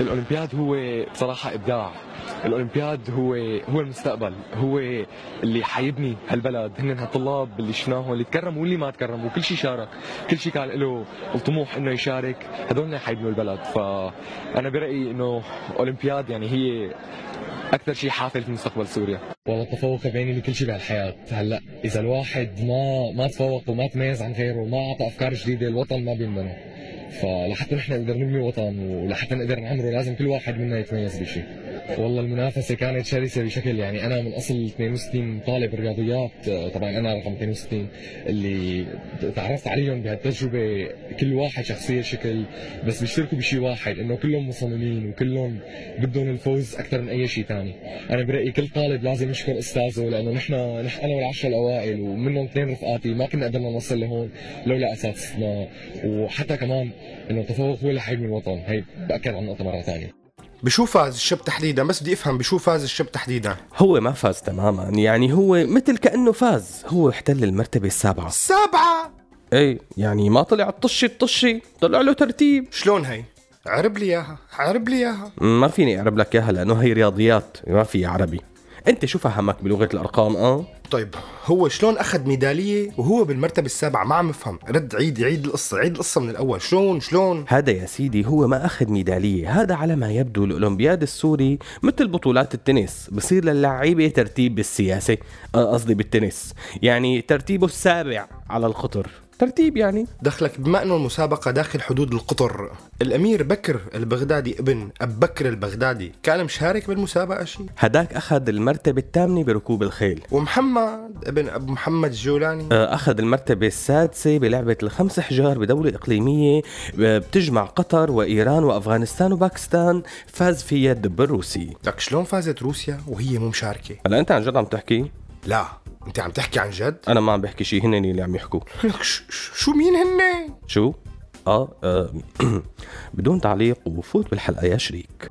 الأولمبياد هو بصراحة إبداع. الأولمبياد هو هو المستقبل. هو اللي حيبني هالبلد. هن هالطلاب اللي شفناهم اللي تكرموا واللي ما تكرموا. كل شيء شارك. كل شيء كان له الطموح إنه يشارك. هذول اللي حيبنوا البلد. فأنا برأيي إنه أولمبياد يعني هي أكثر شيء حافل في مستقبل سوريا. والله التفوق بيني بكل شيء بهالحياة. هلأ إذا الواحد ما ما تفوق وما تميز عن غيره وما أعطى أفكار جديدة الوطن ما بينبنى. فلحتى نحن نقدر نبني وطن ولحتى نقدر نعمره لازم كل واحد منا يتميز بشيء. والله المنافسة كانت شرسة بشكل يعني أنا من أصل 62 طالب رياضيات طبعا أنا رقم 62 اللي تعرفت عليهم بهالتجربة كل واحد شخصية شكل بس بيشتركوا بشيء واحد إنه كلهم مصممين وكلهم بدهم الفوز أكثر من أي شيء ثاني أنا برأيي كل طالب لازم يشكر أستاذه لأنه نحن نحن أنا والعشرة الأوائل ومنهم اثنين رفقاتي ما كنا قدرنا نوصل لهون لولا أساتذتنا وحتى كمان إنه التفوق هو اللي حيبني الوطن. هي بأكد عن النقطة مرة ثانية. بشو فاز الشب تحديدا؟ بس بدي أفهم بشو فاز الشب تحديدا. هو ما فاز تماما. يعني هو مثل كأنه فاز. هو احتل المرتبة السابعة. السابعة؟ إيه يعني ما طلع الطشي الطشي. طلع له ترتيب. شلون هي؟ عرب لي إياها. عرب لي إياها. ما فيني أعرب لك إياها لأنه هي رياضيات ما في عربي. أنت شو فهمك بلغة الأرقام؟ أه؟ طيب هو شلون أخذ ميدالية وهو بالمرتبة السابعة؟ ما عم افهم رد عيد عيد القصة عيد القصة من الأول. شلون شلون؟ هذا يا سيدي هو ما أخذ ميدالية. هذا على ما يبدو الأولمبياد السوري مثل بطولات التنس. بصير للعيبة ترتيب بالسياسة آه، قصدي بالتنس. يعني ترتيبه السابع على الخطر. ترتيب يعني. دخلك بما انه المسابقه داخل حدود القطر. الأمير بكر البغدادي ابن أب بكر البغدادي كان مشارك بالمسابقة شيء. هداك أخذ المرتبة الثامنة بركوب الخيل. ومحمد ابن ابو محمد الجولاني آه، أخذ المرتبة السادسة بلعبة الخمس حجار بدولة إقليمية آه، بتجمع قطر وإيران وأفغانستان وباكستان فاز فيها الدب الروسي. لك شلون فازت روسيا وهي مو مشاركة؟ هلا أنت عن جد عم تحكي؟ لا. انت عم تحكي عن جد؟ أنا ما عم بحكي شيء هن اللي عم يحكوا. لك شو مين هن؟ شو؟ آه, آه بدون تعليق وفوت بالحلقة يا شريك.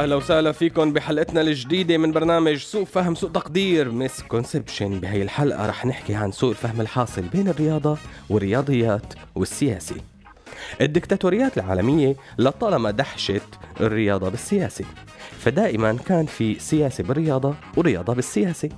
أهلا وسهلا فيكم بحلقتنا الجديدة من برنامج سوء فهم سوء تقدير misconception بهي الحلقة رح نحكي عن سوء الفهم الحاصل بين الرياضة والرياضيات والسياسة. الدكتاتوريات العالمية لطالما دحشت الرياضة بالسياسة فدائما كان في سياسة بالرياضة ورياضة بالسياسة.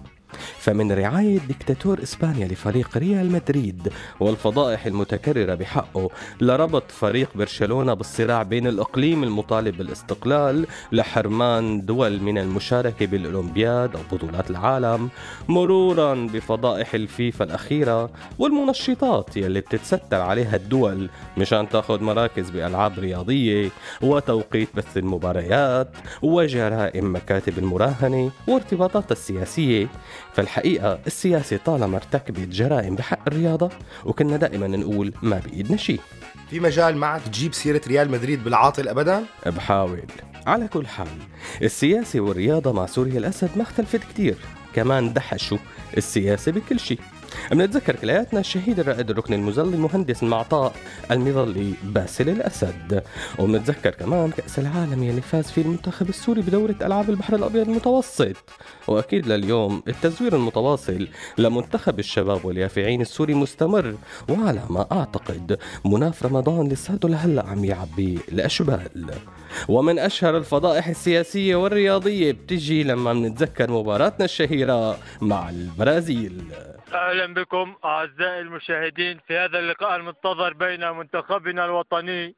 فمن رعاية دكتاتور إسبانيا لفريق ريال مدريد والفضائح المتكررة بحقه لربط فريق برشلونة بالصراع بين الإقليم المطالب بالاستقلال لحرمان دول من المشاركة بالأولمبياد أو بطولات العالم مرورا بفضائح الفيفا الأخيرة والمنشطات يلي بتتستر عليها الدول مشان تاخذ مراكز بألعاب رياضية وتوقيت بث المباريات وجرائم مكاتب المراهنة وارتباطات السياسية. فالحقيقة السياسة طالما ارتكبت جرائم بحق الرياضة وكنا دائما نقول ما بإيدنا شيء. في مجال معك تجيب سيرة ريال مدريد بالعاطل ابدا؟ بحاول. على كل حال السياسة والرياضة مع سوريا الأسد ما اختلفت كتير. كمان دحشوا السياسة بكل شيء. بنتذكر كلياتنا الشهيد الرائد الركن المظلي مهندس المعطاء المظلي باسل الأسد. وبنتذكر كمان كأس العالم يلي فاز فيه المنتخب السوري بدورة ألعاب البحر الأبيض المتوسط. وأكيد لليوم التزوير المتواصل لمنتخب الشباب واليافعين السوري مستمر وعلى ما أعتقد مناف رمضان لساته لهلأ عم يعبي الأشبال. ومن أشهر الفضائح السياسية والرياضية بتجي لما بنتذكر مباراتنا الشهيرة مع البرازيل. أهلا بكم أعزائي المشاهدين في هذا اللقاء المنتظر بين منتخبنا الوطني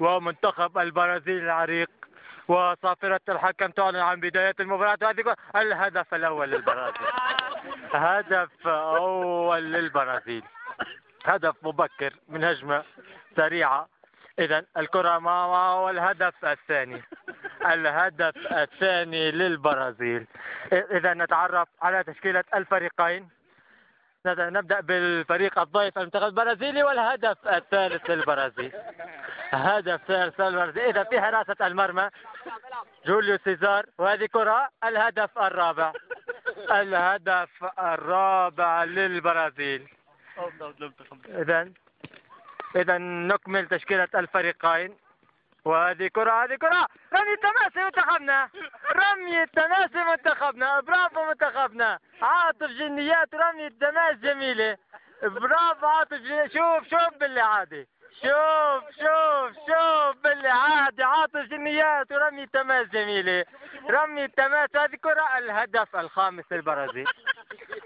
ومنتخب البرازيل العريق. وصافرة الحكم تعلن عن بداية المباراة. وهذه الهدف الأول للبرازيل. هدف أول للبرازيل. هدف مبكر من هجمة سريعة. إذا الكرة ما والهدف الثاني؟ الهدف الثاني للبرازيل. إذا نتعرف على تشكيلة الفريقين. نبدأ بالفريق الضيف المنتخب البرازيلي والهدف الثالث للبرازيل. هدف ثالث للبرازيل. إذا في حراسة المرمى جوليو سيزار وهذه كرة الهدف الرابع. الهدف الرابع للبرازيل. إذا إذا نكمل تشكيلة الفريقين. وهذه كرة هذه كرة. رمي التماسي منتخبنا. رمي التماسي منتخبنا. برافو منتخبنا. عاطف جنيات رمي التماس جميلة. برافو عاطف جنيات. شوف شوف باللي عادي شوف شوف شوف باللي عادي عاطف جنيات ورمي التماس جميلة. رمي التماس هذه كرة الهدف الخامس للبرازيل.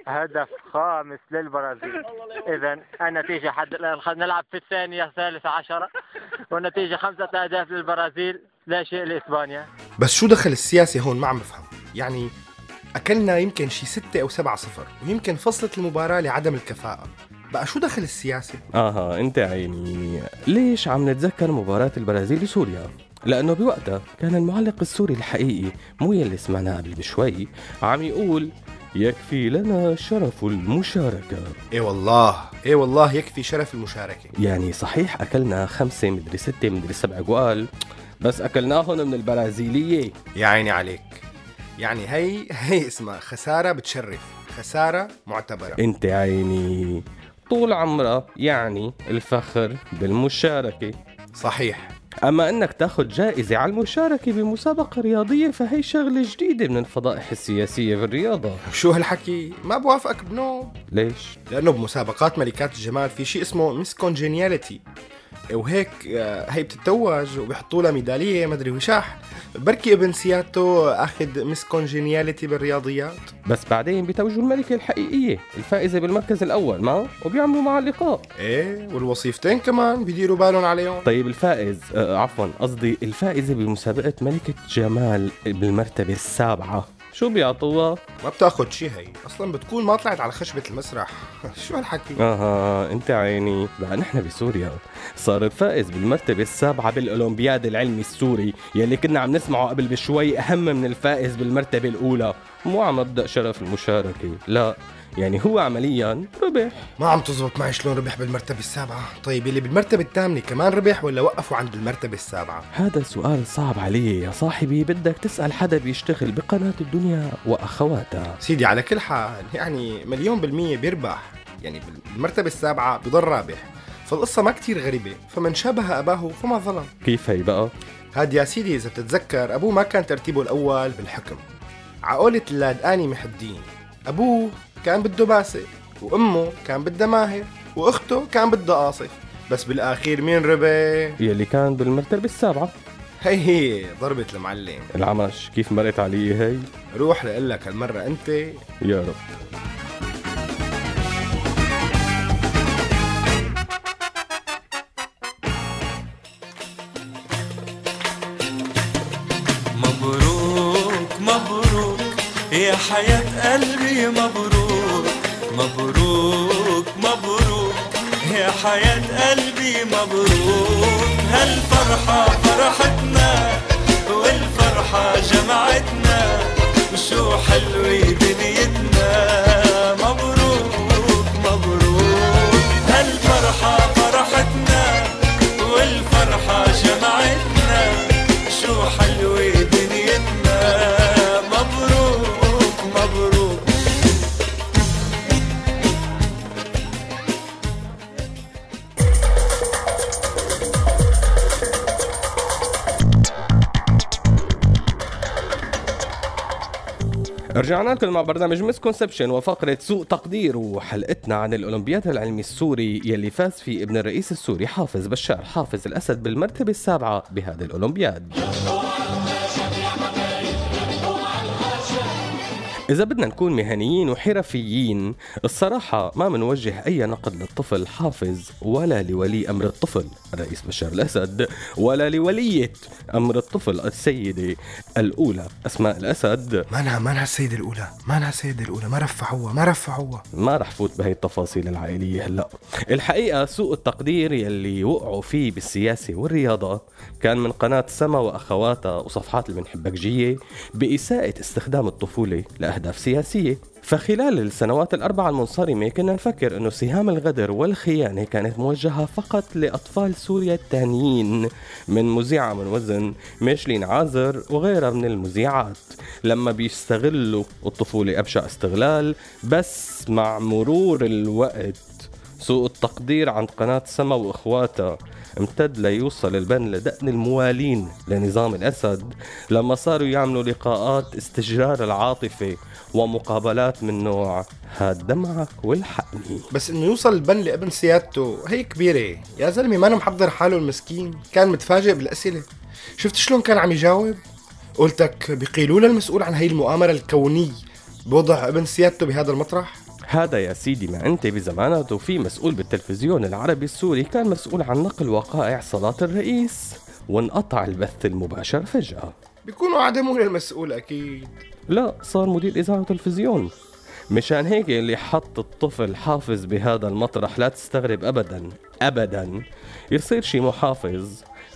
هدف خامس للبرازيل. اذا النتيجة حد الآن نلعب في الثانية الثالثة عشرة والنتيجة خمسة أهداف للبرازيل. لا شيء لإسبانيا. بس شو دخل السياسي هون؟ ما عم بفهم. يعني أكلنا يمكن شي ستة أو سبعة صفر ويمكن فصلت المباراة لعدم الكفاءة. بقى شو دخل السياسي؟ آها أنت عيني. ليش عم نتذكر مباراة البرازيل وسوريا؟ لأنه بوقتها كان المعلق السوري الحقيقي مو يلي سمعناه قبل بشوي عم يقول يكفي لنا شرف المشاركة. إيه والله إيه والله يكفي شرف المشاركة. يعني صحيح أكلنا خمسة مدري ستة مدري سبعة جوال بس أكلناهم من البرازيلية. يا عيني عليك. يعني هي هي اسمها خسارة بتشرف خسارة معتبرة. أنت عيني طول عمرها يعني الفخر بالمشاركة. صحيح. أما أنك تاخذ جائزة على المشاركة بمسابقة رياضية فهي شغلة جديدة من الفضائح السياسية في الرياضة. شو هالحكي؟ ما بوافقك بنوب ليش؟ لأنه بمسابقات ملكات الجمال في شيء اسمه Miss Congeniality وهيك آه، هي بتتوج وبيحطوا لها ميدالية مدري وشاح بركي ابن سيادته أخذ مس كونجينياليتي بالرياضيات. بس بعدين بتوجوا الملكة الحقيقية الفائزة بالمركز الأول ما؟ وبيعملوا معها اللقاء. إيه والوصيفتين كمان بيديروا بالهم عليهم. طيب الفائز آه عفوا قصدي الفائزة بمسابقة ملكة جمال بالمرتبة السابعة. شو بيعطوها؟ ما بتاخد شي هي. أصلا بتكون ما طلعت على خشبة المسرح. شو هالحكي؟ آها أنت عيني. بقى نحن بسوريا. صار الفائز بالمرتبة السابعة بالأولمبياد العلمي السوري يلي كنا عم نسمعه قبل بشوي أهم من الفائز بالمرتبة الأولى. مو عم أبدأ شرف المشاركة. لا. يعني هو عمليا ربح. ما عم تزبط معي شلون ربح بالمرتبة السابعة؟ طيب اللي بالمرتبة الثامنة كمان ربح ولا وقفوا عند المرتبة السابعة؟ هذا سؤال صعب علي يا صاحبي. بدك تسأل حدا بيشتغل بقناة الدنيا وأخواتها سيدي على كل حال يعني مليون بالمية بيربح. يعني بالمرتبة السابعة بضل رابح. فالقصة ما كتير غريبة. فمن شابه أباه فما ظلم. كيف هي بقى؟ هاد يا سيدي إذا بتتذكر أبوه ما كان ترتيبه الأول بالحكم. عقولة اللادقاني محي الدين أبوه كان بده باسل وأمه كان بدها ماهر وأخته كان بدها قاصف. بس بالأخير مين ربح؟ يلي كان بالمرتبة السابعة. هي هي ضربة المعلم. العمش كيف مرقت علي هي؟ روح لقلك هالمرة أنت. يا رب. مبروك مبروك يا حياة قلبي مبروك. حياة قلبي مبروك. هالفرحة فرحتنا والفرحة جمعتنا. وشو حلوة رجعنا لكم مع برنامج مسكونسبشن وفقرة سوء تقدير وحلقتنا عن الأولمبياد العلمي السوري يلي فاز فيه ابن الرئيس السوري حافظ بشار حافظ الأسد بالمرتبة السابعة بهذه الأولمبياد. إذا بدنا نكون مهنيين وحرفيين الصراحة ما منوجه أي نقد للطفل حافظ ولا لولي أمر الطفل الرئيس بشار الأسد ولا لولية أمر الطفل السيدة الأولى أسماء الأسد. مانها مانها السيدة الأولى مانها السيدة الأولى ما رفعوها ما رفعوها. ما رح فوت بهي التفاصيل العائلية هلأ. الحقيقة سوء التقدير يلي وقعوا فيه بالسياسة والرياضة كان من قناة سما وأخواتها وصفحات المنحبكجية بإساءة استخدام الطفولة لأهداف سياسية. فخلال السنوات الأربعة المنصرمة كنا نفكر أنه سهام الغدر والخيانة كانت موجهة فقط لأطفال سوريا التانيين من مذيعة من وزن ميشلين عازر وغيرها من المذيعات. لما بيستغلوا الطفولة أبشع استغلال بس مع مرور الوقت سوء التقدير عند قناة سما وإخواتها امتد ليوصل البن لدقن الموالين لنظام الأسد. لما صاروا يعملوا لقاءات استجرار العاطفة ومقابلات من نوع هاد دمعك والحقني. بس إنه يوصل البن لابن سيادته هي كبيرة. يا زلمة ما محضر حاله المسكين كان متفاجئ بالأسئلة. شفت شلون كان عم يجاوب؟ قلتك بقيلوا المسؤول عن هي المؤامرة الكونية. بوضع ابن سيادته بهذا المطرح؟ هذا يا سيدي ما أنت بزمانته في مسؤول بالتلفزيون العربي السوري كان مسؤول عن نقل وقائع صلاة الرئيس وانقطع البث المباشر فجأة. بيكونوا عدمون المسؤول أكيد. لا صار مدير إذاعة وتلفزيون. مشان هيك اللي حط الطفل حافظ بهذا المطرح لا تستغرب أبدا أبدا. يصير شي محافظ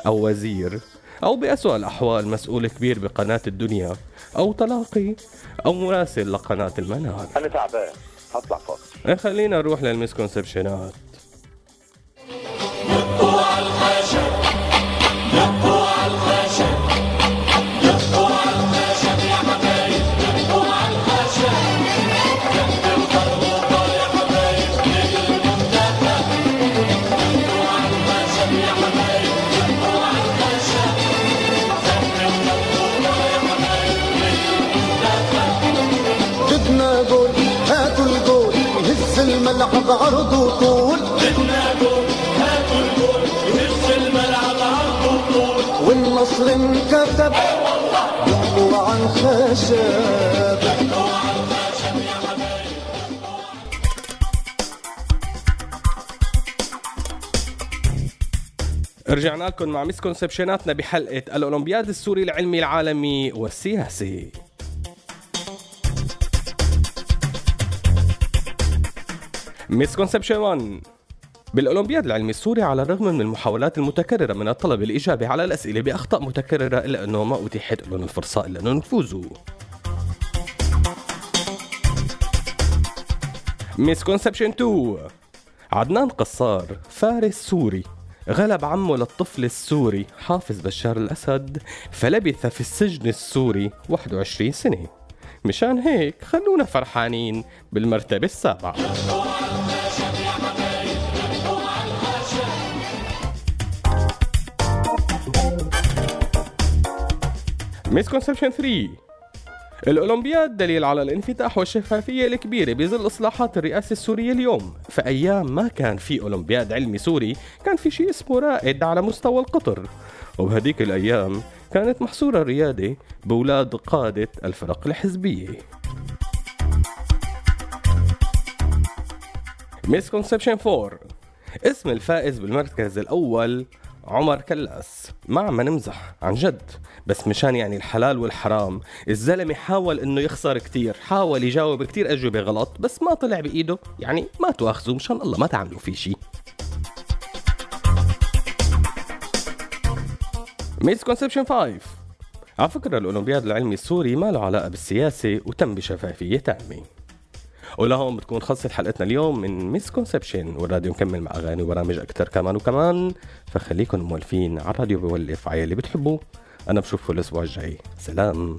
أو وزير أو بأسوأ الأحوال مسؤول كبير بقناة الدنيا أو تلاقي أو مراسل لقناة المنار. أنا تعبان. هطلع فاصل إيه، خلينا نروح للمسكونسبشنات بدنا جول هاتوا الجول الملعب والنصر انكتب. دقوا عن خشب. رجعنا لكم مع مسكونسبشناتنا بحلقة الأولمبياد السوري العلمي العالمي والسياسي. misconception 1 بالأولمبياد العلمي السوري على الرغم من المحاولات المتكررة من الطلب الإجابة على الأسئلة بأخطاء متكررة إلا أنه ما أتيحت لهم الفرصة إلا أنه يفوزوا misconception 2 عدنان قصار فارس سوري. غلب عمه للطفل السوري حافظ بشار الأسد. فلبث في السجن السوري 21 سنة. مشان هيك خلونا فرحانين بالمرتبة السابعة. misconception 3 الأولمبياد دليل على الانفتاح والشفافية الكبيرة بظل إصلاحات الرئاسة السورية اليوم. فأيام ما كان في أولمبياد علمي سوري كان في شيء اسمه رائد على مستوى القطر. وبهديك الأيام كانت محصورة الريادة بأولاد قادة الفرق الحزبية. misconception 4 اسم الفائز بالمركز الأول عمر كلاس. ما عم نمزح عن جد. بس مشان يعني الحلال والحرام الزلمة حاول إنه يخسر كتير. حاول يجاوب كتير أجوبة غلط بس ما طلع بإيده. يعني ما تواخذوا مشان الله ما تعملوا فيه شي. misconception 5 على فكرة الأولمبياد العلمي السوري ما له علاقة بالسياسة وتم بشفافية تامة. ولهون بتكون خلصت حلقتنا اليوم من misconception والراديو مكمل مع أغاني وبرامج أكثر كمان وكمان. فخليكن مولفين على الراديو بولف على اللي بتحبوه. أنا بشوفكم الأسبوع الجاي. سلام.